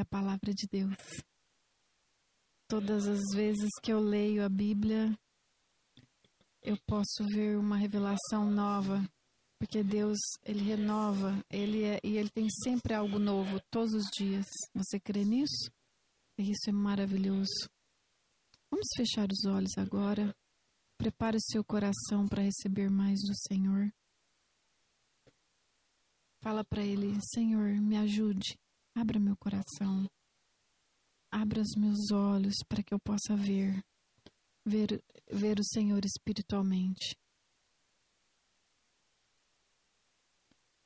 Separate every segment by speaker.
Speaker 1: é a palavra de Deus. Todas as vezes que eu leio a Bíblia, eu posso ver uma revelação nova, porque Deus, ele renova, ele é, e ele tem sempre algo novo todos os dias. Você crê nisso? Isso é maravilhoso. Vamos fechar os olhos agora. Prepare o seu coração para receber mais do Senhor. Fala para Ele: Senhor, me ajude. Abra meu coração. Abra os meus olhos para que eu possa ver, ver, ver o Senhor espiritualmente.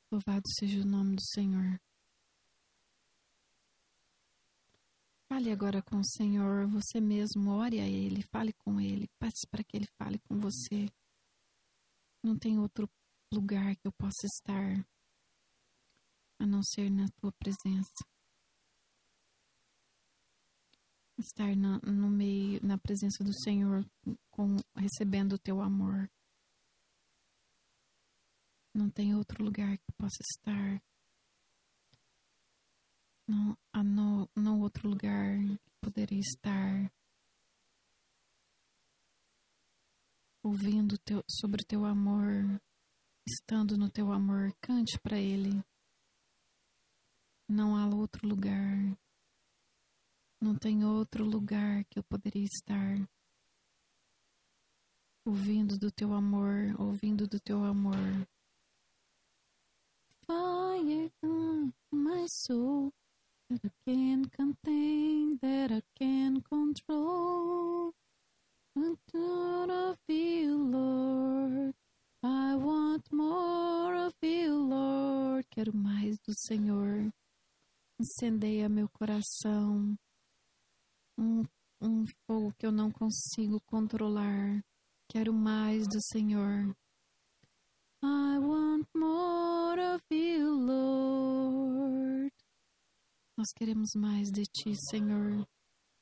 Speaker 1: Louvado seja o nome do Senhor. Fale agora com o Senhor, você mesmo, ore a Ele, fale com Ele, peça para que Ele fale com você. Não tem outro lugar que eu possa estar a não ser na tua presença. Estar na, no meio, na presença do Senhor, com, recebendo o teu amor. Não tem outro lugar que possa estar não há no, no outro lugar que poderia estar ouvindo teu, sobre o teu amor, estando no teu amor, cante para Ele. Não há outro lugar, não tem outro lugar que eu poderia estar ouvindo do teu amor, ouvindo do teu amor. Fire on my soul that I can contain, that I can control. More of you, Lord. I want more of you, Lord. Quero mais do Senhor. Incendeia meu coração. Um, um fogo que eu não consigo controlar. Quero mais do Senhor. I want more of you, Lord. Nós queremos mais de Ti, Senhor.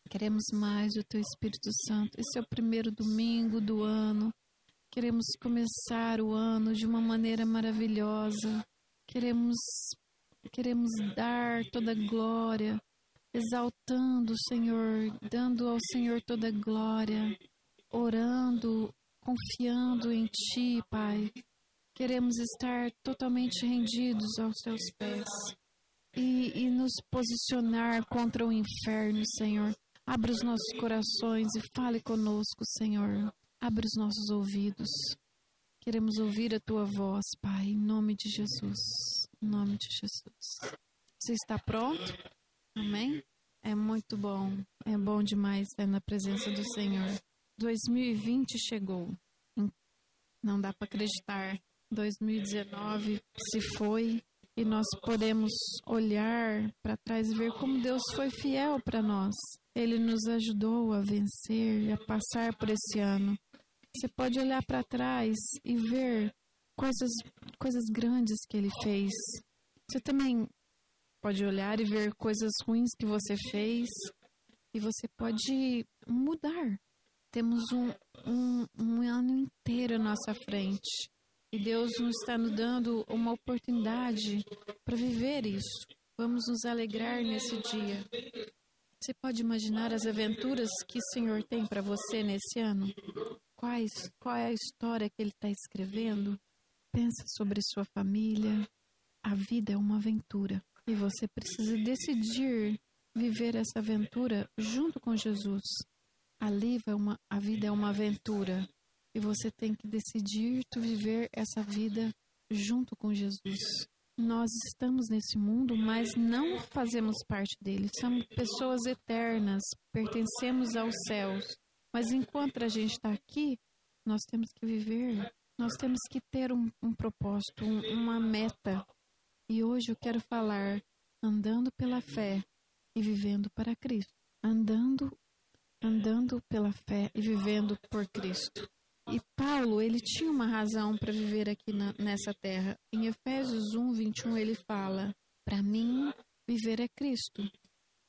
Speaker 1: Queremos mais do Teu Espírito Santo. Esse é o primeiro domingo do ano. Queremos começar o ano de uma maneira maravilhosa. Queremos, queremos dar toda glória, exaltando o Senhor, dando ao Senhor toda glória, orando, confiando em Ti, Pai. Queremos estar totalmente rendidos aos Teus pés e, e nos posicionar contra o inferno, Senhor. Abra os nossos corações e fale conosco, Senhor. Abre os nossos ouvidos. Queremos ouvir a tua voz, Pai, em nome de Jesus. Em nome de Jesus. Você está pronto? Amém? É muito bom. É bom demais estar na presença do Senhor. 2020 chegou. Não dá para acreditar. 2019 se foi e nós podemos olhar para trás e ver como Deus foi fiel para nós. Ele nos ajudou a vencer, a passar por esse ano. Você pode olhar para trás e ver coisas, coisas grandes que ele fez. Você também pode olhar e ver coisas ruins que você fez e você pode mudar. Temos um, um, um ano inteiro à nossa frente. E Deus nos está nos dando uma oportunidade para viver isso. Vamos nos alegrar nesse dia. Você pode imaginar as aventuras que o Senhor tem para você nesse ano? Quais, qual é a história que Ele está escrevendo? Pensa sobre sua família. A vida é uma aventura e você precisa decidir viver essa aventura junto com Jesus. A, é uma, a vida é uma aventura e você tem que decidir tu viver essa vida junto com Jesus. Nós estamos nesse mundo, mas não fazemos parte dele. Somos pessoas eternas, pertencemos aos céus. Mas enquanto a gente está aqui, nós temos que viver, nós temos que ter um, um propósito, um, uma meta. E hoje eu quero falar andando pela fé e vivendo para Cristo. Andando, andando pela fé e vivendo por Cristo. E Paulo, ele tinha uma razão para viver aqui na, nessa terra. Em Efésios 1, 21, ele fala: Para mim, viver é Cristo.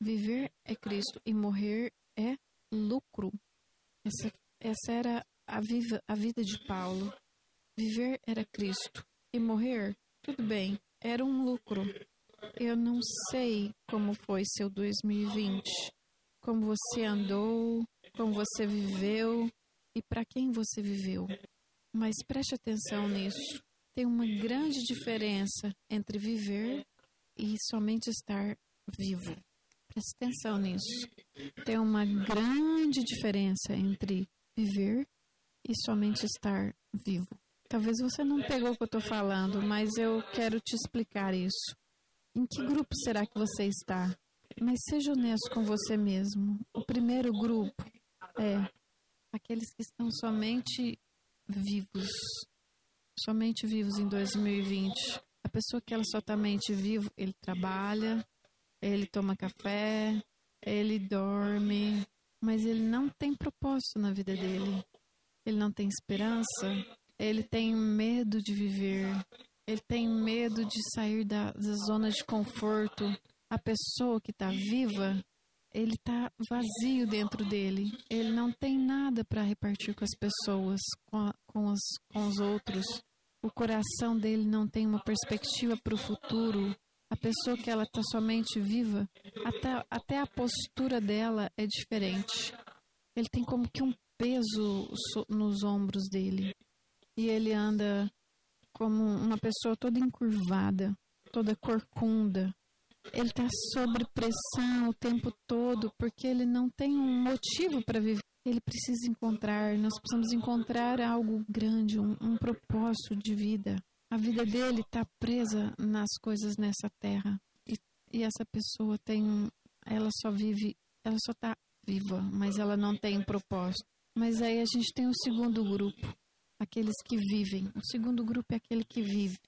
Speaker 1: Viver é Cristo e morrer é lucro. Essa, essa era a, viva, a vida de Paulo. Viver era Cristo e morrer, tudo bem, era um lucro. Eu não sei como foi seu 2020, como você andou, como você viveu e para quem você viveu. Mas preste atenção nisso. Tem uma grande diferença entre viver e somente estar vivo. Preste atenção nisso. Tem uma grande diferença entre viver e somente estar vivo. Talvez você não pegou o que eu estou falando, mas eu quero te explicar isso. Em que grupo será que você está? Mas seja honesto com você mesmo. O primeiro grupo é aqueles que estão somente vivos. Somente vivos em 2020. A pessoa que ela só está mente vivo, ele trabalha, ele toma café, ele dorme, mas ele não tem propósito na vida dele. Ele não tem esperança, ele tem medo de viver, ele tem medo de sair da, da zona de conforto. A pessoa que está viva, ele está vazio dentro dele. Ele não tem nada para repartir com as pessoas, com, a, com, os, com os outros. O coração dele não tem uma perspectiva para o futuro. A pessoa que ela está somente viva, até, até a postura dela é diferente. Ele tem como que um peso nos ombros dele e ele anda como uma pessoa toda encurvada, toda corcunda. Ele está sob pressão o tempo todo porque ele não tem um motivo para viver. Ele precisa encontrar, nós precisamos encontrar algo grande, um, um propósito de vida. A vida dele está presa nas coisas nessa terra. E, e essa pessoa tem, ela só vive, ela só está viva, mas ela não tem um propósito. Mas aí a gente tem o segundo grupo, aqueles que vivem. O segundo grupo é aquele que vive.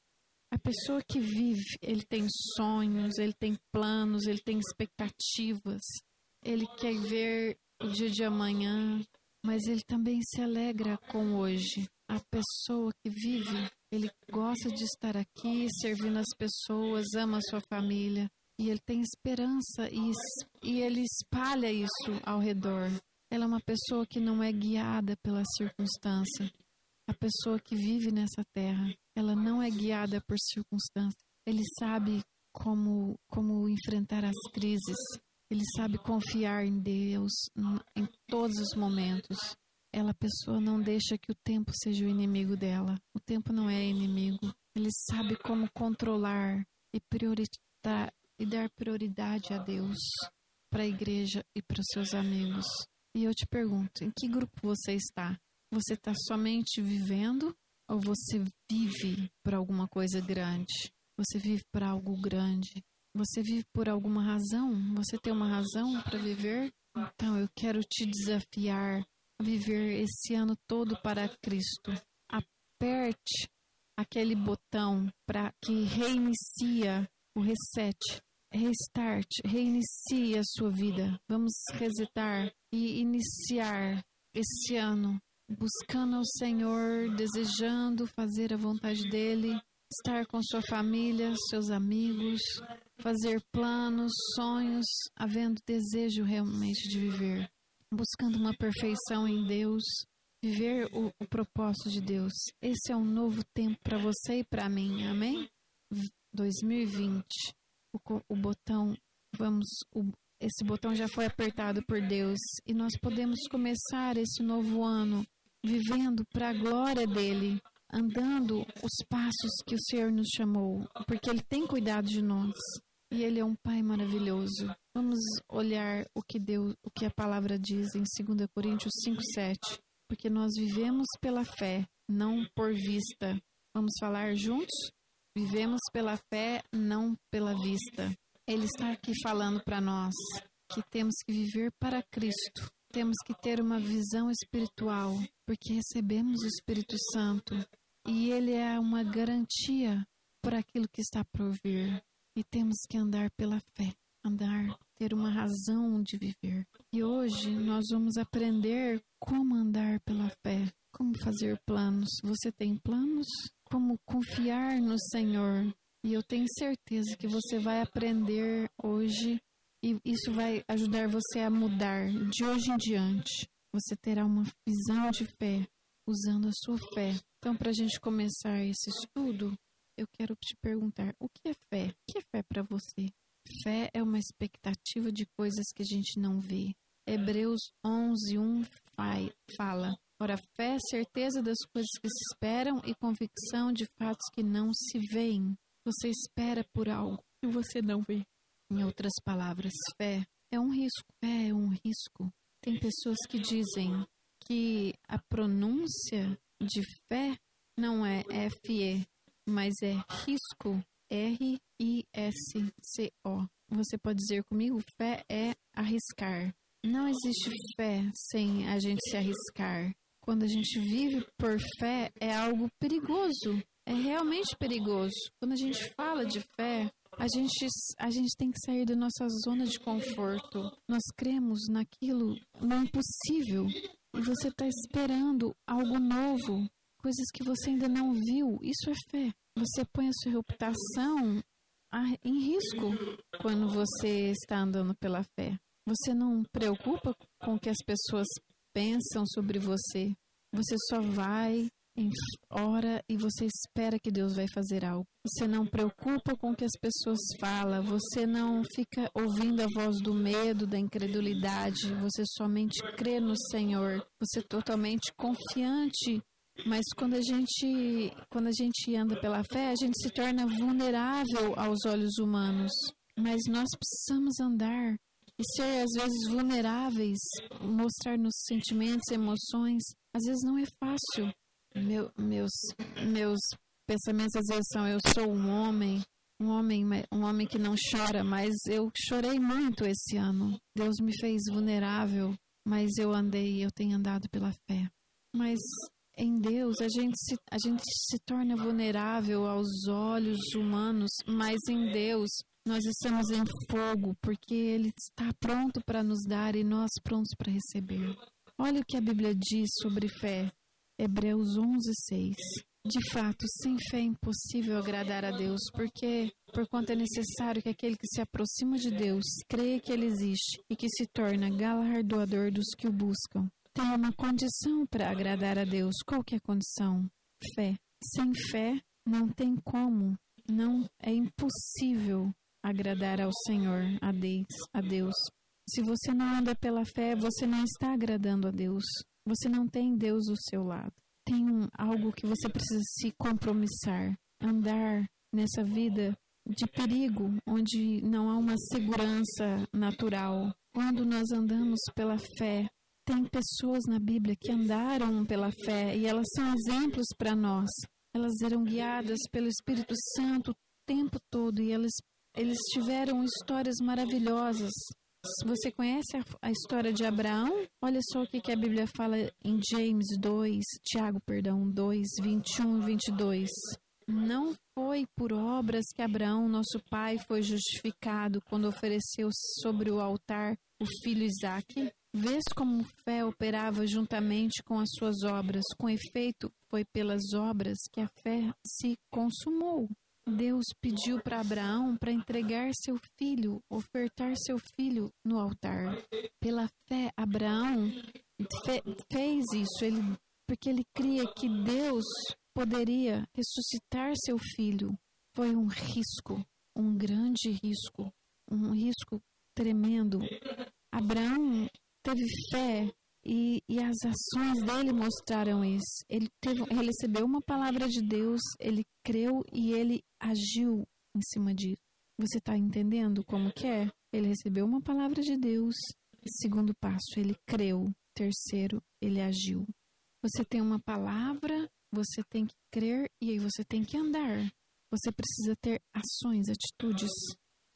Speaker 1: A pessoa que vive, ele tem sonhos, ele tem planos, ele tem expectativas, ele quer ver o dia de amanhã, mas ele também se alegra com hoje. A pessoa que vive, ele gosta de estar aqui, servindo as pessoas, ama a sua família, e ele tem esperança e, e ele espalha isso ao redor. Ela é uma pessoa que não é guiada pela circunstância, a pessoa que vive nessa terra, ela não é guiada por circunstâncias. Ele sabe como, como enfrentar as crises. Ele sabe confiar em Deus em todos os momentos. Ela, pessoa, não deixa que o tempo seja o inimigo dela. O tempo não é inimigo. Ele sabe como controlar e priorizar e dar prioridade a Deus, para a igreja e para os seus amigos. E eu te pergunto, em que grupo você está? Você está somente vivendo ou você vive por alguma coisa grande? Você vive por algo grande? Você vive por alguma razão? Você tem uma razão para viver? Então eu quero te desafiar a viver esse ano todo para Cristo. Aperte aquele botão para que reinicia o reset, restart, reinicie a sua vida. Vamos resetar e iniciar esse ano buscando ao Senhor, desejando fazer a vontade dEle, estar com sua família, seus amigos, fazer planos, sonhos, havendo desejo realmente de viver, buscando uma perfeição em Deus, viver o, o propósito de Deus. Esse é um novo tempo para você e para mim, amém? 2020, o, o botão, vamos, o, esse botão já foi apertado por Deus e nós podemos começar esse novo ano vivendo para a glória dele, andando os passos que o Senhor nos chamou, porque ele tem cuidado de nós e ele é um pai maravilhoso. Vamos olhar o que Deus, o que a palavra diz em 2 Coríntios 5:7, porque nós vivemos pela fé, não por vista. Vamos falar juntos? Vivemos pela fé, não pela vista. Ele está aqui falando para nós que temos que viver para Cristo temos que ter uma visão espiritual, porque recebemos o Espírito Santo e ele é uma garantia por aquilo que está por vir. E temos que andar pela fé, andar, ter uma razão de viver. E hoje nós vamos aprender como andar pela fé, como fazer planos. Você tem planos? Como confiar no Senhor? E eu tenho certeza que você vai aprender hoje e isso vai ajudar você a mudar de hoje em diante. Você terá uma visão de fé, usando a sua fé. Então, para a gente começar esse estudo, eu quero te perguntar: o que é fé? O que é fé para você? Fé é uma expectativa de coisas que a gente não vê. Hebreus 11, 1 fala: Ora, fé é certeza das coisas que se esperam e convicção de fatos que não se veem. Você espera por algo que você não vê. Em outras palavras, fé é um risco. Fé é um risco. Tem pessoas que dizem que a pronúncia de fé não é FE, mas é risco, R-I-S-C-O. Você pode dizer comigo: fé é arriscar. Não existe fé sem a gente se arriscar. Quando a gente vive por fé, é algo perigoso. É realmente perigoso. Quando a gente fala de fé, a gente, a gente tem que sair da nossa zona de conforto. Nós cremos naquilo, no impossível. E você está esperando algo novo, coisas que você ainda não viu. Isso é fé. Você põe a sua reputação em risco quando você está andando pela fé. Você não preocupa com o que as pessoas pensam sobre você. Você só vai em hora e você espera que Deus vai fazer algo. Você não preocupa com o que as pessoas falam, você não fica ouvindo a voz do medo, da incredulidade, você somente crê no Senhor, você é totalmente confiante. Mas quando a gente quando a gente anda pela fé, a gente se torna vulnerável aos olhos humanos. Mas nós precisamos andar e ser às vezes vulneráveis, mostrar nos sentimentos, emoções, às vezes não é fácil. Meu, meus, meus pensamentos às vezes são: eu sou um homem, um homem, um homem que não chora, mas eu chorei muito esse ano. Deus me fez vulnerável, mas eu andei, eu tenho andado pela fé. Mas em Deus a gente se, a gente se torna vulnerável aos olhos humanos, mas em Deus nós estamos em fogo porque Ele está pronto para nos dar e nós prontos para receber. Olha o que a Bíblia diz sobre fé. Hebreus 11, 6. De fato, sem fé é impossível agradar a Deus, porque, por quanto é necessário que aquele que se aproxima de Deus creia que Ele existe e que se torna galardoador dos que o buscam. Tem uma condição para agradar a Deus. Qual que é a condição? Fé. Sem fé, não tem como, não é impossível agradar ao Senhor, a Deus. Se você não anda pela fé, você não está agradando a Deus. Você não tem Deus do seu lado. Tem um, algo que você precisa se compromissar, andar nessa vida de perigo, onde não há uma segurança natural. Quando nós andamos pela fé, tem pessoas na Bíblia que andaram pela fé e elas são exemplos para nós. Elas eram guiadas pelo Espírito Santo o tempo todo e elas, eles tiveram histórias maravilhosas. Você conhece a, a, história de Abraão? Olha só o que, que a Bíblia fala em James 2, Tiago, perdão, 2, 21 e 22. Não foi por obras que Abraão, nosso pai, foi justificado quando ofereceu sobre o altar o filho Isaque? Vês como fé operava juntamente com as suas obras. Com efeito, foi pelas obras que a fé se consumou. Deus pediu para Abraão para entregar seu filho, ofertar seu filho no altar. Pela fé, Abraão fe fez isso, ele, porque ele cria que Deus poderia ressuscitar seu filho. Foi um risco, um grande risco, um risco tremendo. Abraão teve fé e, e, as ações dele mostraram isso. Ele, teve, ele recebeu uma palavra de Deus, ele creu e ele agiu em cima disso. Você está entendendo como que é? Ele recebeu uma palavra de Deus. Segundo passo, ele creu. Terceiro, ele agiu. Você tem uma palavra, você tem que crer e aí você tem que andar. Você precisa ter ações, atitudes.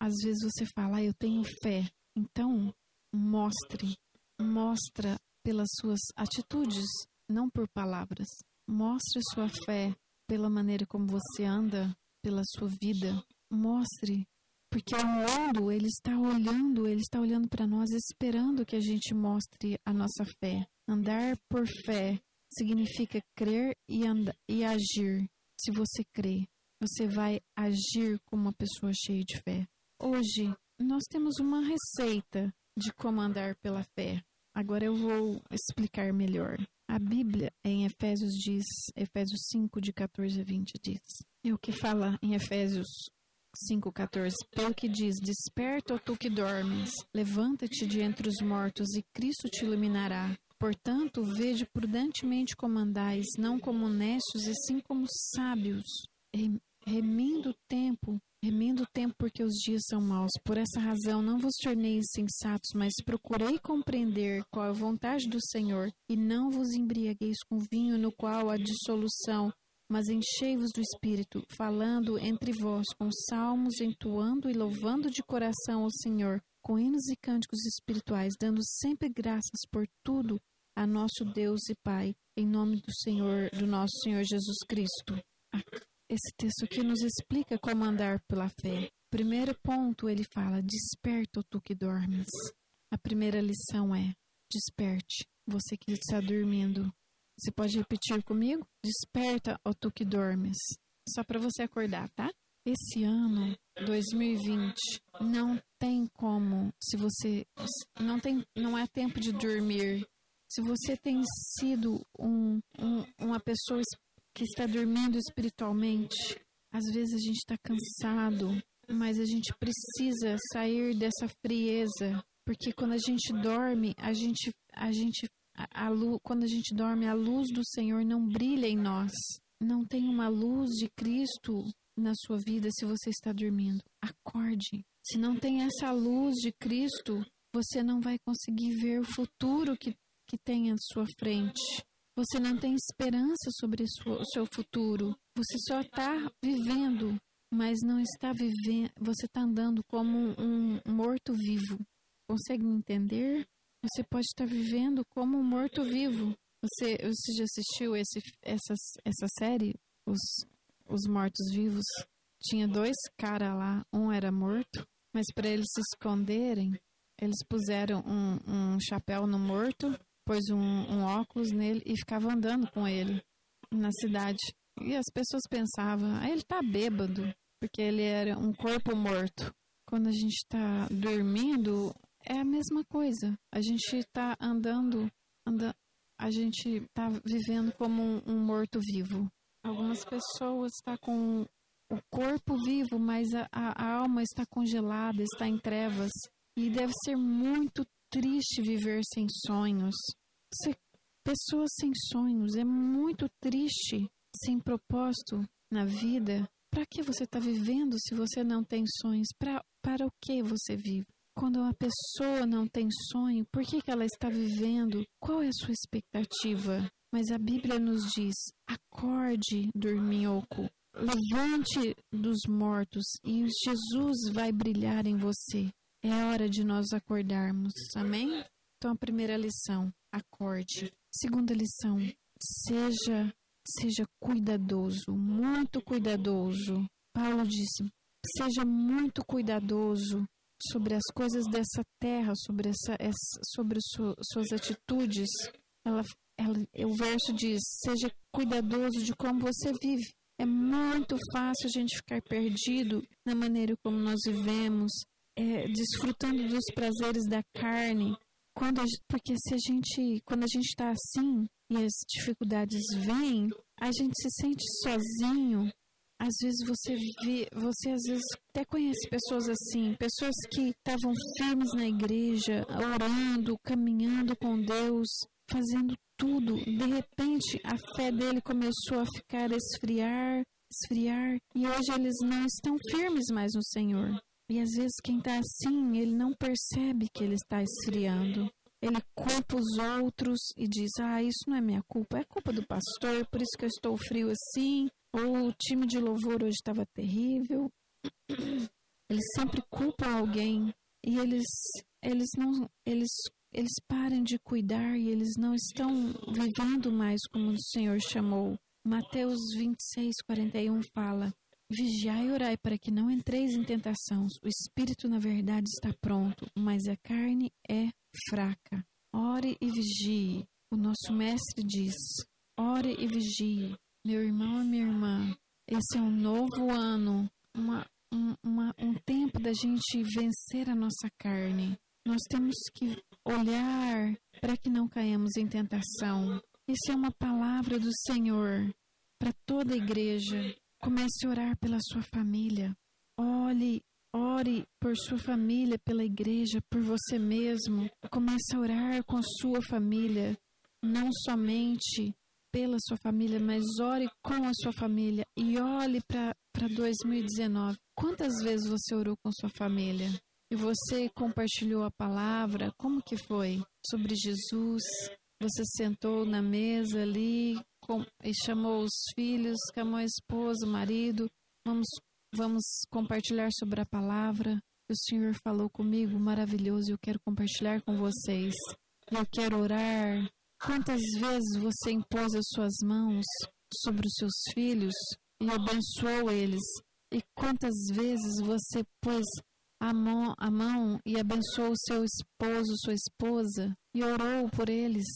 Speaker 1: Às vezes você fala, ah, eu tenho fé. Então, mostre, mostra pelas suas atitudes, não por palavras. Mostre sua fé pela maneira como você anda, pela sua vida. Mostre, porque o mundo ele está olhando, ele está olhando para nós, esperando que a gente mostre a nossa fé. Andar por fé significa crer e, e agir. Se você crê, você vai agir como uma pessoa cheia de fé. Hoje, nós temos uma receita de como andar pela fé. Agora eu vou explicar melhor. A Bíblia em Efésios diz, Efésios 5, de 14 a 20, diz. E o que fala em Efésios 5,14 Pelo que diz: Desperta, ó tu que dormes, levanta-te de entre os mortos, e Cristo te iluminará. Portanto, vede prudentemente como andais, não como necios, e sim como sábios, remindo o tempo, remindo o tempo porque os dias são maus. Por essa razão, não vos tornei insensatos, mas procurei compreender qual é a vontade do Senhor, e não vos embriagueis com vinho no qual há dissolução, mas enchei-vos do Espírito, falando entre vós com salmos, entoando e louvando de coração ao Senhor, com hinos e cânticos espirituais, dando sempre graças por tudo a nosso Deus e Pai, em nome do Senhor, do nosso Senhor Jesus Cristo. Esse texto aqui nos explica como andar pela fé. Primeiro ponto, ele fala: Desperta, tu que dormes. A primeira lição é: Desperte, você que está dormindo. Você pode repetir comigo? Desperta, ó tu que dormes. Só para você acordar, tá? Esse ano, 2020, não tem como, se você não tem, não é tempo de dormir. Se você tem sido um, um, uma pessoa que está dormindo espiritualmente, às vezes a gente está cansado, mas a gente precisa sair dessa frieza, porque quando a gente dorme, a gente, a gente a, a luz, quando a gente dorme, a luz do Senhor não brilha em nós. Não tem uma luz de Cristo na sua vida se você está dormindo. Acorde. Se não tem essa luz de Cristo, você não vai conseguir ver o futuro que, que tem à sua frente. Você não tem esperança sobre o seu futuro. Você só está vivendo, mas não está vivendo. Você está andando como um, morto-vivo. Consegue me entender? Você pode estar vivendo como um morto-vivo. Você, você já assistiu esse, essa, essa série, Os, os Mortos-Vivos? Tinha dois caras lá, um era morto, mas para eles se esconderem, eles puseram um, um chapéu no morto, pôs um, um óculos nele e ficava andando com ele na cidade. E as pessoas pensavam, ah, ele tá bêbado, porque ele era um corpo morto. Quando a gente está dormindo, é a mesma coisa. A gente está andando, anda, a gente está vivendo como um, um morto-vivo. Algumas pessoas estão tá com o corpo vivo, mas a, a, alma está congelada, está em trevas. E deve ser muito triste viver sem sonhos. Pessoas sem sonhos é muito triste, sem propósito na vida. Para que você está vivendo se você não tem sonhos? Pra, para o que você vive? Quando uma pessoa não tem sonho, por que, que ela está vivendo? Qual é a sua expectativa? Mas a Bíblia nos diz: acorde, dorminhoco, levante dos mortos e Jesus vai brilhar em você. É hora de nós acordarmos. Amém? Então, a primeira lição: acorde. Segunda lição: seja, seja cuidadoso, muito cuidadoso. Paulo disse: seja muito cuidadoso sobre as coisas dessa terra, sobre, essa, essa sobre su, suas atitudes, ela, ela, o verso diz: seja cuidadoso de como você vive. É muito fácil a gente ficar perdido na maneira como nós vivemos, é, desfrutando dos prazeres da carne. Quando a, porque se a gente, quando a gente está assim e as dificuldades vêm, a gente se sente sozinho, às vezes você vê, você às vezes até conhece pessoas assim, pessoas que estavam firmes na igreja, orando, caminhando com Deus, fazendo tudo. De repente, a fé dele começou a ficar esfriar, esfriar, e hoje eles não estão firmes mais no Senhor. E às vezes quem está assim, ele não percebe que ele está esfriando. Ele culpa os outros e diz: Ah, isso não é minha culpa, é culpa do pastor, por isso que eu estou frio assim, o time de louvor hoje estava terrível. Eles sempre culpam alguém e eles eles não eles eles param de cuidar e eles não estão vivendo mais como o Senhor chamou. Mateus 26, 41 fala: Vigiai e orai para que não entreis em tentação. O espírito, na verdade, está pronto, mas a carne é fraca. Ore e vigie. O nosso mestre diz: ore e vigie. Meu irmão e minha irmã, esse é um novo ano, uma, um, uma, um tempo da gente vencer a nossa carne. Nós temos que olhar para que não caímos em tentação. Isso é uma palavra do Senhor para toda a igreja. Comece a orar pela sua família. Olhe, ore por sua família, pela igreja, por você mesmo. Comece a orar com sua família, não somente pela sua família, mas ore com a sua família e olhe para 2019. Quantas vezes você orou com sua família? E você compartilhou a palavra? Como que foi? Sobre Jesus? Você sentou na mesa ali com, e chamou os filhos, chamou a esposa, o marido. Vamos, vamos compartilhar sobre a palavra. O Senhor falou comigo, maravilhoso, e eu quero compartilhar com vocês. Eu quero orar Quantas vezes você impôs as suas mãos sobre os seus filhos e abençoou eles? E quantas vezes você pôs a mão, a mão e abençoou seu esposo, sua esposa e orou por eles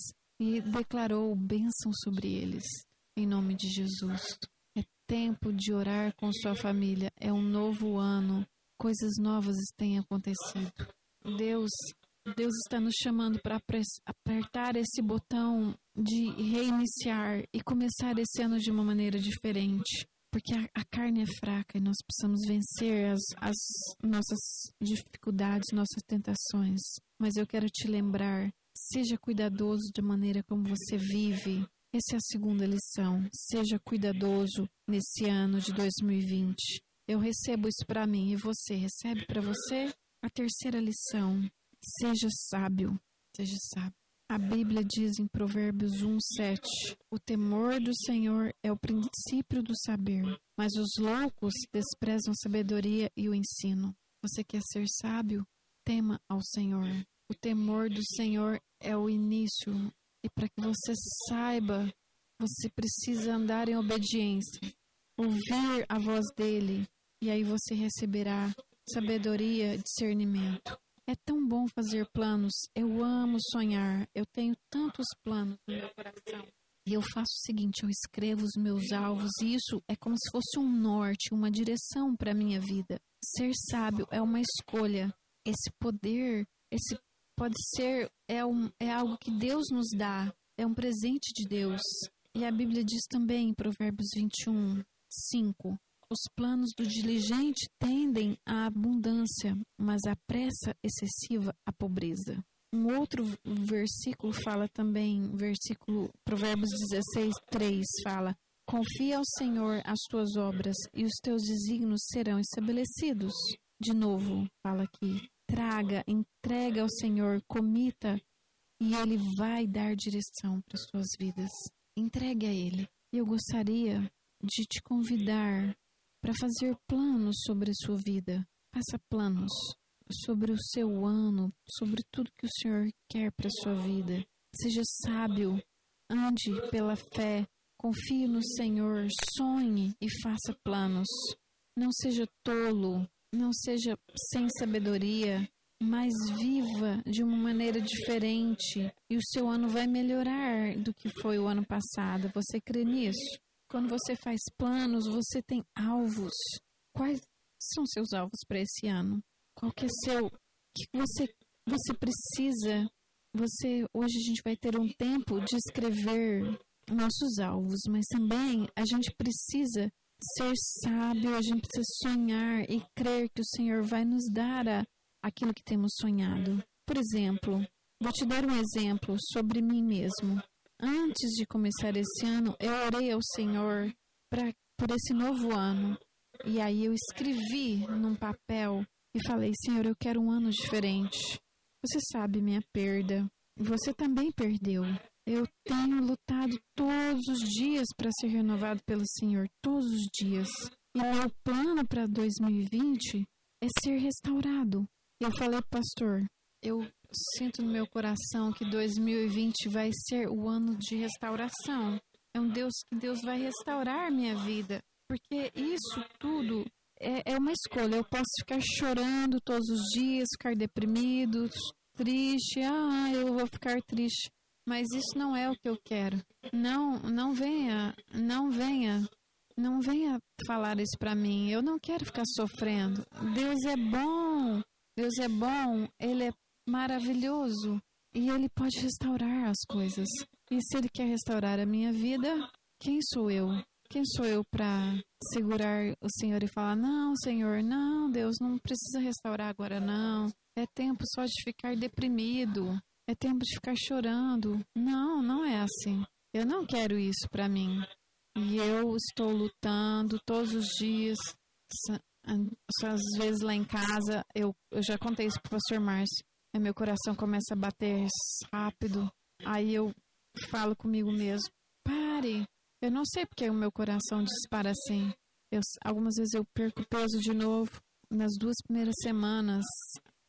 Speaker 1: e declarou bênção sobre eles? Em nome de Jesus. É tempo de orar com sua família. É um novo ano. Coisas novas têm acontecido. Deus Deus está nos chamando para apertar esse botão de reiniciar e começar esse ano de uma maneira diferente. Porque a, a carne é fraca e nós precisamos vencer as, as nossas dificuldades, nossas tentações. Mas eu quero te lembrar: seja cuidadoso da maneira como você vive. Essa é a segunda lição. Seja cuidadoso nesse ano de 2020. Eu recebo isso para mim e você recebe para você? A terceira lição: Seja sábio, seja sábio. A Bíblia diz em Provérbios 1, 7: O temor do Senhor é o princípio do saber, mas os loucos desprezam a sabedoria e o ensino. Você quer ser sábio? Tema ao Senhor. O temor do Senhor é o início, e para que você saiba, você precisa andar em obediência, ouvir a voz dele, e aí você receberá sabedoria discernimento. É tão bom fazer planos. Eu amo sonhar. Eu tenho tantos planos no meu coração. E eu faço o seguinte: eu escrevo os meus alvos, e isso é como se fosse um norte, uma direção para a minha vida. Ser sábio é uma escolha. Esse poder, esse pode ser, é, um, é algo que Deus nos dá, é um presente de Deus. E a Bíblia diz também em Provérbios 21, 5: os planos do diligente tendem à abundância, mas a pressa excessiva à pobreza. Um outro versículo fala também, versículo Provérbios 16, 3 fala: Confia ao Senhor as tuas obras e os teus desígnios serão estabelecidos. De novo, fala aqui: traga, entrega ao Senhor, comita e ele vai dar direção para as suas vidas. Entregue a ele. Eu gostaria de te convidar para fazer planos sobre a sua vida. Faça planos sobre o seu ano, sobre tudo que o Senhor quer para a sua vida. Seja sábio, ande pela fé, confie no Senhor, sonhe e faça planos. Não seja tolo, não seja sem sabedoria, mas viva de uma maneira diferente e o seu ano vai melhorar do que foi o ano passado. Você crê nisso? Quando você faz planos, você tem alvos. Quais são seus alvos para esse ano? Qual que é seu? que você você precisa? Você hoje a gente vai ter um tempo de escrever nossos alvos, mas também a gente precisa ser sábio, a gente precisa sonhar e crer que o Senhor vai nos dar a, aquilo que temos sonhado. Por exemplo, vou te dar um exemplo sobre mim mesmo. Antes de começar esse ano, eu orei ao Senhor pra, por esse novo ano. E aí eu escrevi num papel e falei: Senhor, eu quero um ano diferente. Você sabe minha perda. Você também perdeu. Eu tenho lutado todos os dias para ser renovado pelo Senhor, todos os dias. E meu plano para 2020 é ser restaurado. Eu falei, pastor, eu sinto no meu coração que 2020 vai ser o ano de restauração. É um Deus que Deus vai restaurar minha vida, porque isso tudo é, é uma escolha. Eu posso ficar chorando todos os dias, ficar deprimido, triste. Ah, eu vou ficar triste. Mas isso não é o que eu quero. Não, não venha, não venha, não venha falar isso para mim. Eu não quero ficar sofrendo. Deus é bom. Deus é bom, Ele é maravilhoso e ele pode restaurar as coisas. E se Ele quer restaurar a minha vida, quem sou eu? Quem sou eu para segurar o Senhor e falar: Não, Senhor, não, Deus, não precisa restaurar agora, não. É tempo só de ficar deprimido. É tempo de ficar chorando. Não, não é assim. Eu não quero isso para mim. E eu estou lutando todos os dias. Às vezes lá em casa, eu, eu já contei isso pro pastor Márcio. Aí meu coração começa a bater rápido. Aí eu falo comigo mesmo: pare. Eu não sei porque o meu coração dispara assim. Eu, algumas vezes eu perco peso de novo. Nas duas primeiras semanas,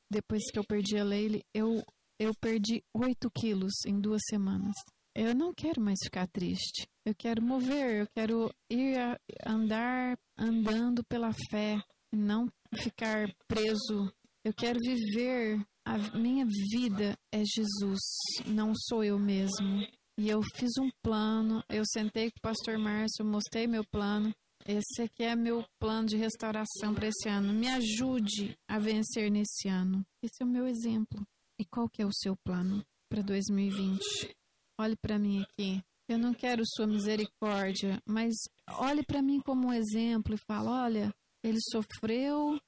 Speaker 1: depois que eu perdi a Leile, eu, eu perdi 8 quilos em duas semanas. Eu não quero mais ficar triste. Eu quero mover, eu quero ir a, andar andando pela fé, não ficar preso. Eu quero viver a minha vida é Jesus, não sou eu mesmo. E eu fiz um plano, eu sentei com o pastor Márcio, mostrei meu plano. Esse aqui é meu plano de restauração para esse ano. Me ajude a vencer nesse ano. Esse é o meu exemplo. E qual que é o seu plano para 2020? Olhe para mim aqui. Eu não quero sua misericórdia, mas olhe para mim como um exemplo e fale: olha, ele sofreu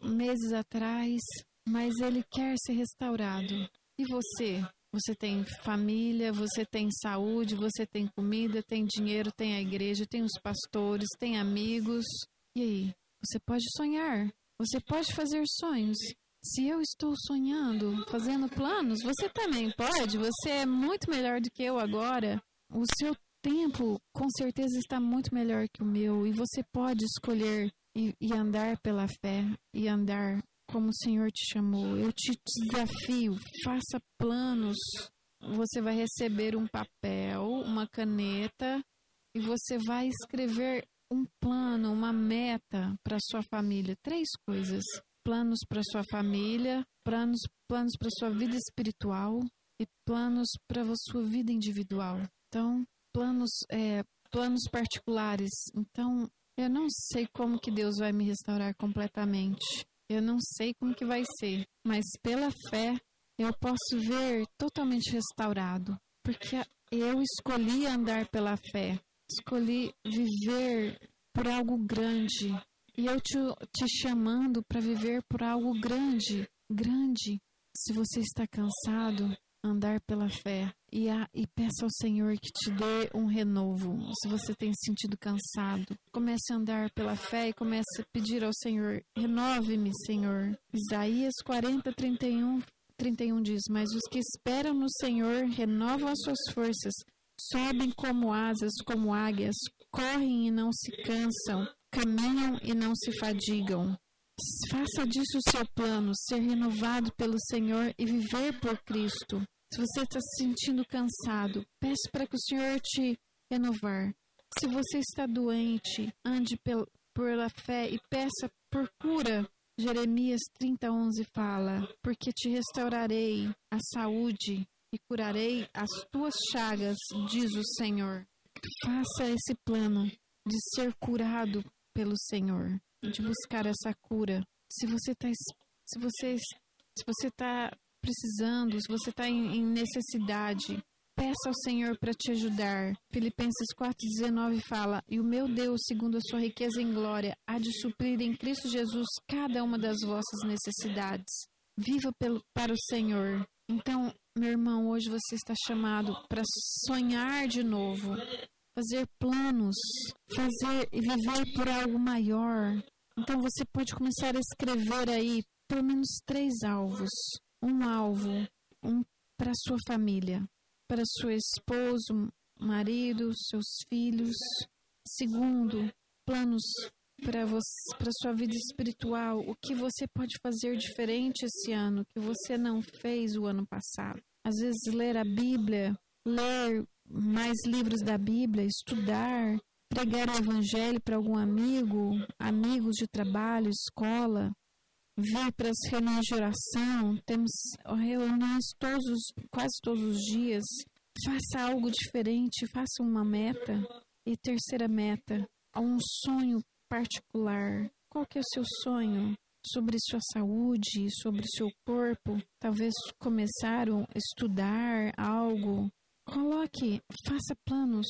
Speaker 1: meses atrás, mas ele quer ser restaurado. E você? Você tem família, você tem saúde, você tem comida, tem dinheiro, tem a igreja, tem os pastores, tem amigos. E aí? Você pode sonhar, você pode fazer sonhos. Se eu estou sonhando, fazendo planos, você também pode. Você é muito melhor do que eu agora. O seu tempo, com certeza, está muito melhor que o meu. E você pode escolher e, e andar pela fé e andar como o Senhor te chamou. Eu te desafio, faça planos. Você vai receber um papel, uma caneta e você vai escrever um plano, uma meta para sua família. Três coisas: planos para sua família, planos, planos para sua vida espiritual e planos para sua vida individual. Então, planos, é, planos particulares. Então, eu não sei como que Deus vai me restaurar completamente. Eu não sei como que vai ser, mas pela fé eu posso ver totalmente restaurado, porque eu escolhi andar pela fé, escolhi viver por algo grande. E eu te, te chamando para viver por algo grande, grande. Se você está cansado, andar pela fé e, a, e peça ao Senhor que te dê um renovo. Se você tem sentido cansado, comece a andar pela fé e comece a pedir ao Senhor: renove-me, Senhor. Isaías 40, 31, 31 diz: Mas os que esperam no Senhor renovam as suas forças, sobem como asas, como águias, correm e não se cansam, caminham e não se fadigam. Faça disso o seu plano, ser renovado pelo Senhor e viver por Cristo. Se você está se sentindo cansado, peça para que o Senhor te renovar. Se você está doente, ande pela fé e peça por cura. Jeremias 30:11 fala: Porque te restaurarei a saúde e curarei as tuas chagas, diz o Senhor. Faça esse plano de ser curado pelo Senhor, de buscar essa cura. Se você está se você se você está precisando, se você está em, em necessidade, peça ao Senhor para te ajudar. Filipenses 4,19 fala: E o meu Deus, segundo a sua riqueza em glória, há de suprir em Cristo Jesus cada uma das vossas necessidades. Viva pelo, para o Senhor. Então, meu irmão, hoje você está chamado para sonhar de novo, fazer planos, fazer e viver por algo maior. Então, você pode começar a escrever aí pelo menos três alvos um alvo um para sua família, para seu esposo, marido, seus filhos. Segundo, planos para para sua vida espiritual, o que você pode fazer diferente esse ano que você não fez o ano passado. Às vezes ler a Bíblia, ler mais livros da Bíblia, estudar, pregar o evangelho para algum amigo, amigos de trabalho, escola, vir para as reuniões de oração, temos reuniões todos, quase todos os dias. Faça algo diferente, faça uma meta. E terceira meta, um sonho particular. Qual que é o seu sonho? Sobre sua saúde, sobre seu corpo, talvez começaram a estudar algo, Coloque, faça planos.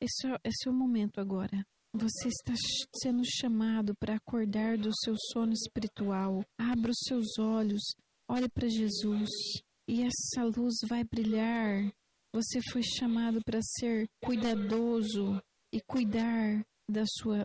Speaker 1: Esse é, esse é o momento agora. Você está sendo chamado para acordar do seu sono espiritual. Abra os seus olhos, olhe para Jesus e essa luz vai brilhar. Você foi chamado para ser cuidadoso e cuidar da sua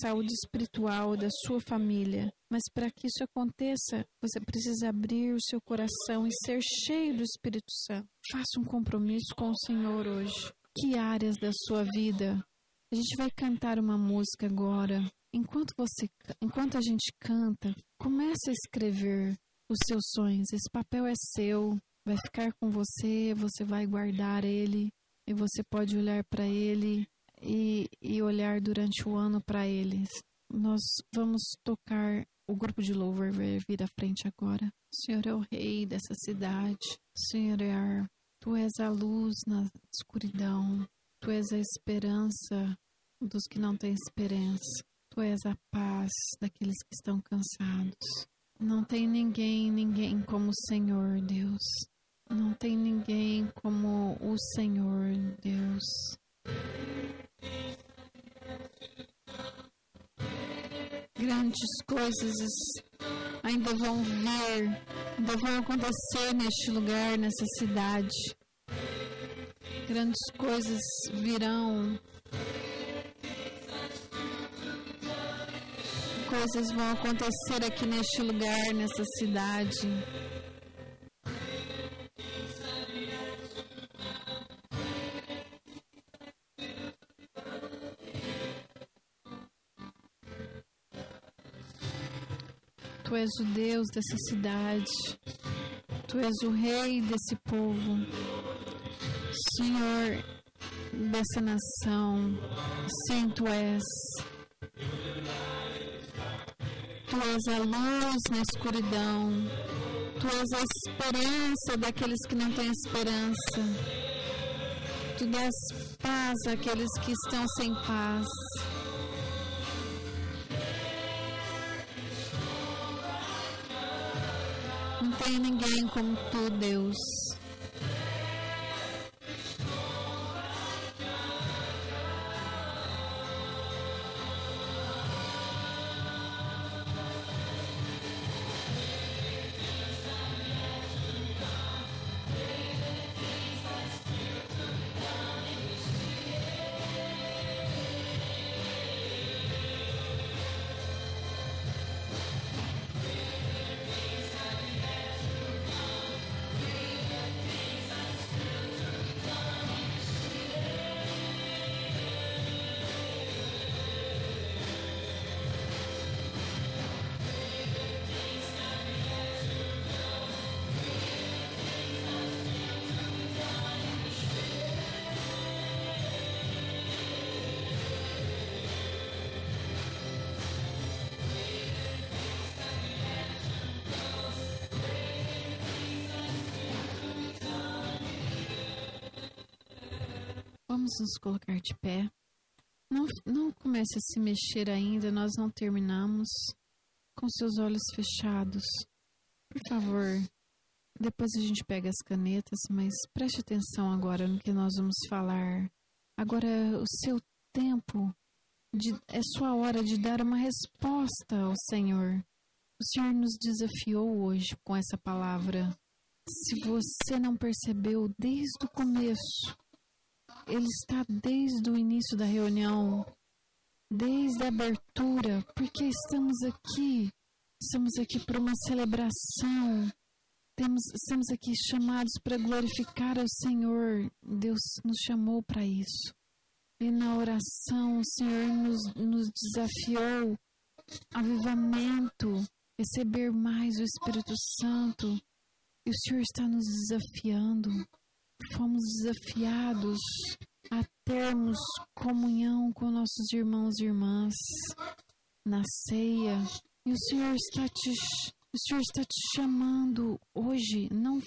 Speaker 1: saúde espiritual, da sua família. Mas para que isso aconteça, você precisa abrir o seu coração e ser cheio do Espírito Santo. Faça um compromisso com o Senhor hoje. Que áreas da sua vida? A gente vai cantar uma música agora. Enquanto você, enquanto a gente canta, comece a escrever os seus sonhos. Esse papel é seu, vai ficar com você, você vai guardar ele e você pode olhar para ele e, e olhar durante o ano para eles. Nós vamos tocar o grupo de louvor vai vir à frente agora. O Senhor é o rei dessa cidade. O Senhor é Tu és a luz na escuridão. Tu és a esperança dos que não têm esperança. Tu és a paz daqueles que estão cansados. Não tem ninguém, ninguém como o Senhor, Deus. Não tem ninguém como o Senhor, Deus. Grandes coisas ainda vão vir, ainda vão acontecer neste lugar, nessa cidade. Grandes coisas virão. Coisas vão acontecer aqui neste lugar, nessa cidade. Tu és o Deus dessa cidade. Tu és o Rei desse povo. Senhor dessa nação. Sim, Tu és. Tu és a luz na escuridão. Tu és a esperança daqueles que não têm esperança. Tu dás paz àqueles que estão sem paz. Tem ninguém como tu, Deus. Vamos nos colocar de pé. Não, não comece a se mexer ainda, nós não terminamos. Com seus olhos fechados. Por favor, depois a gente pega as canetas, mas preste atenção agora no que nós vamos falar. Agora o seu tempo de, é sua hora de dar uma resposta ao Senhor. O Senhor nos desafiou hoje com essa palavra. Se você não percebeu desde o começo, ele está desde o início da reunião, desde a abertura, porque estamos aqui, estamos aqui para uma celebração, temos, estamos aqui chamados para glorificar ao Senhor. Deus nos chamou para isso. E na oração, o Senhor nos, nos desafiou avivamento, receber mais o Espírito Santo. E o Senhor está nos desafiando fomos desafiados a termos comunhão com nossos irmãos e irmãs na ceia. E o Senhor está te, o Senhor está te chamando hoje. Não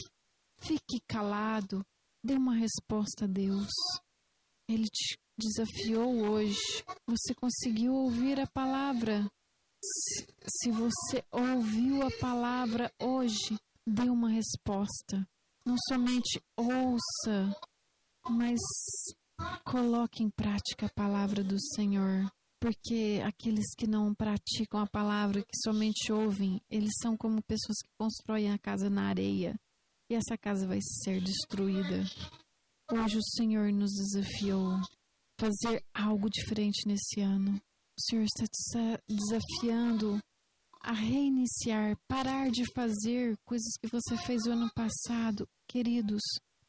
Speaker 1: fique calado. Dê uma resposta a Deus. Ele te desafiou hoje. Você conseguiu ouvir a palavra. Se você ouviu a palavra hoje, dê uma resposta. Não somente ouça, mas coloque em prática a palavra do Senhor. Porque aqueles que não praticam a palavra, que somente ouvem, eles são como pessoas que constroem a casa na areia e essa casa vai ser destruída. Hoje o Senhor nos desafiou a fazer algo diferente nesse ano. O Senhor está desafiando a reiniciar, parar de fazer coisas que você fez o ano passado. Queridos,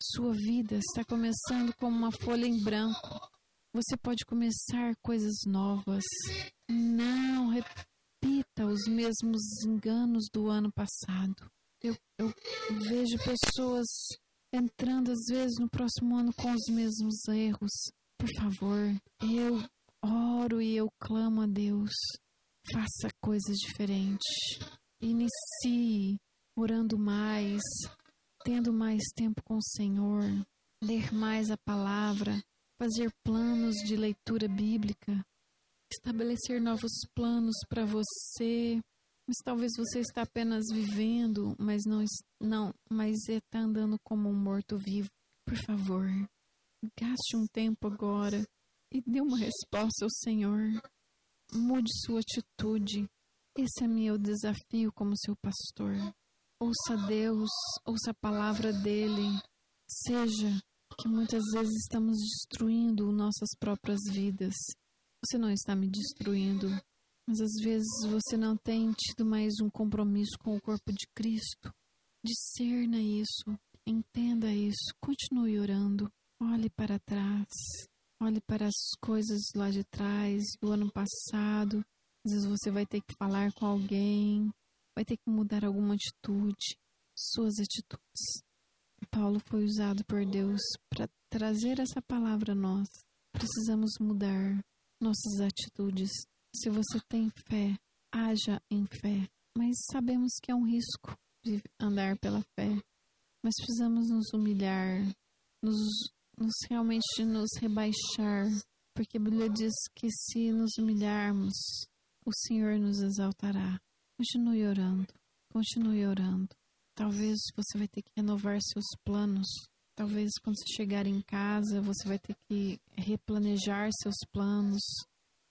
Speaker 1: sua vida está começando como uma folha em branco. Você pode começar coisas novas. Não repita os mesmos enganos do ano passado. Eu, eu vejo pessoas entrando às vezes no próximo ano com os mesmos erros. Por favor, eu oro e eu clamo a Deus. Faça coisas diferentes. Inicie orando mais, tendo mais tempo com o Senhor, ler mais a palavra, fazer planos de leitura bíblica, estabelecer novos planos para você. Mas talvez você está apenas vivendo, mas não não, mas está andando como um morto vivo. Por favor, gaste um tempo agora e dê uma resposta ao Senhor. Mude sua atitude. Esse é meu desafio como seu pastor. Ouça Deus, ouça a palavra dele. Seja que muitas vezes estamos destruindo nossas próprias vidas. Você não está me destruindo, mas às vezes você não tem tido mais um compromisso com o corpo de Cristo. Discerna isso, entenda isso, continue orando, olhe para trás, olhe para as coisas lá de trás, do ano passado. Às vezes você vai ter que falar com alguém, vai ter que mudar alguma atitude, suas atitudes. Paulo foi usado por Deus para trazer essa palavra a nós. Precisamos mudar nossas atitudes. Se você tem fé, haja em fé. Mas sabemos que é um risco de andar pela fé. Mas precisamos nos humilhar, nos, nos realmente nos rebaixar, porque a Bíblia diz que se nos humilharmos, o Senhor nos exaltará. Continue orando, continue orando. Talvez você vai ter que renovar seus planos. Talvez quando você chegar em casa, você vai ter que replanejar seus planos,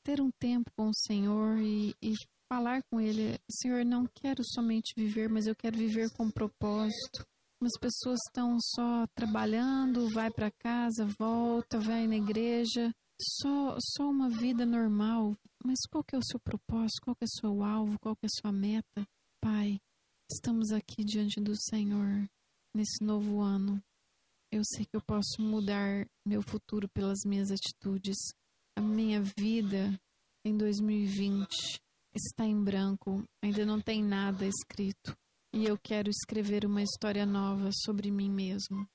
Speaker 1: ter um tempo com o Senhor e, e falar com Ele: Senhor, não quero somente viver, mas eu quero viver com propósito. As pessoas estão só trabalhando, vai para casa, volta, vai na igreja, só, só uma vida normal. Mas qual que é o seu propósito? Qual que é o seu alvo? Qual que é a sua meta? Pai, Estamos aqui diante do Senhor nesse novo ano. Eu sei que eu posso mudar meu futuro pelas minhas atitudes. A minha vida em 2020 está em branco, ainda não tem nada escrito. E eu quero escrever uma história nova sobre mim mesmo.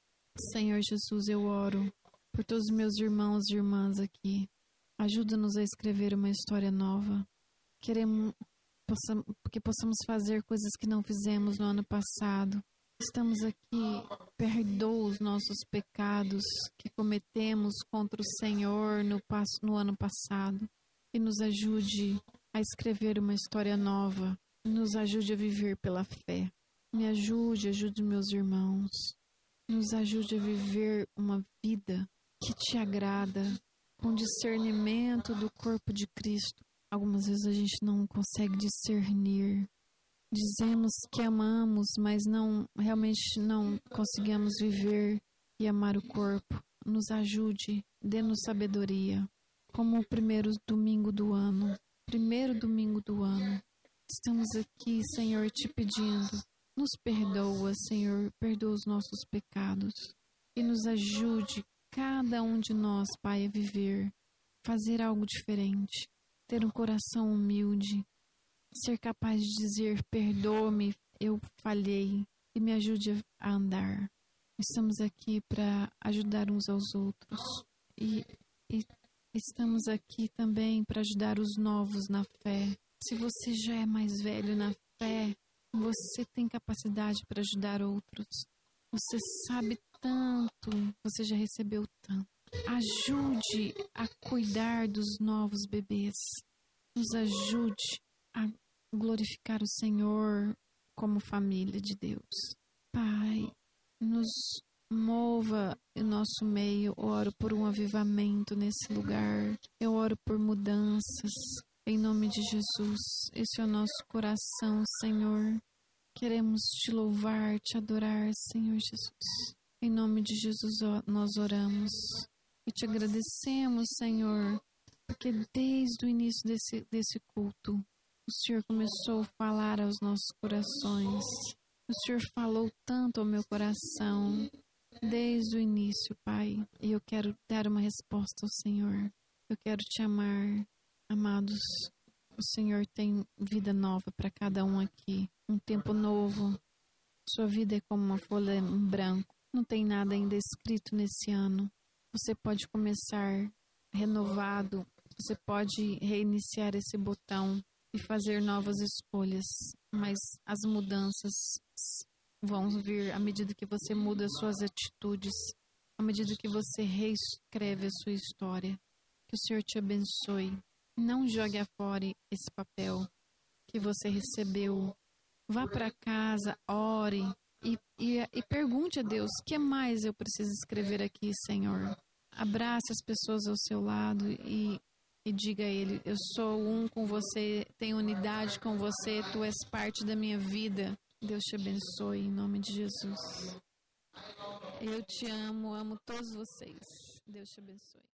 Speaker 1: Senhor Jesus, eu oro por todos os meus irmãos e irmãs aqui. Ajuda-nos a escrever uma história nova. Queremos, que possamos fazer coisas que não fizemos no ano passado. Estamos aqui, perdoa os nossos pecados que cometemos contra o Senhor no, no ano passado e nos ajude a escrever uma história nova, nos ajude a viver pela fé. Me ajude, ajude meus irmãos. Nos ajude a viver uma vida que te agrada, com discernimento do corpo de Cristo, Algumas vezes a gente não consegue discernir. Dizemos que amamos, mas não realmente não conseguimos viver e amar o corpo. Nos ajude, dê-nos sabedoria. Como o primeiro domingo do ano, primeiro domingo do ano, estamos aqui, Senhor, te pedindo. Nos perdoa, Senhor, perdoa os nossos pecados e nos ajude, cada um de nós, Pai, a viver, fazer algo diferente ter um coração humilde, ser capaz de dizer: perdoa-me, eu falhei e me ajude a andar. Estamos aqui para ajudar uns aos outros e, e estamos aqui também para ajudar os novos na fé. Se você já é mais velho na fé, você tem capacidade para ajudar outros. Você sabe tanto, você já recebeu tanto. Ajude a cuidar dos novos bebês. Nos ajude a glorificar o Senhor como família de Deus. Pai, nos mova em nosso meio. Oro por um avivamento nesse lugar. Eu oro por mudanças. Em nome de Jesus, esse é o nosso coração, Senhor. Queremos te louvar, te adorar, Senhor Jesus. Em nome de Jesus nós oramos e te agradecemos, Senhor, porque desde o início desse, desse culto, o Senhor começou a falar aos nossos corações. O Senhor falou tanto ao meu coração desde o início, Pai. E eu quero dar uma resposta ao Senhor. Eu quero te amar, amados. O Senhor tem vida nova para cada um aqui, um tempo novo. Sua vida é como uma folha em branco. Não tem nada ainda escrito nesse ano. Você pode começar renovado. Você pode reiniciar esse botão e fazer novas escolhas, mas as mudanças vão vir à medida que você muda suas atitudes, à medida que você reescreve a sua história. Que o Senhor te abençoe. Não jogue fora esse papel que você recebeu. Vá para casa, ore e, e, e pergunte a Deus: o que mais eu preciso escrever aqui, Senhor? Abrace as pessoas ao seu lado e e diga a Ele: Eu sou um com você, tenho unidade com você, tu és parte da minha vida. Deus te abençoe em nome de Jesus. Eu te amo, amo todos vocês. Deus te abençoe.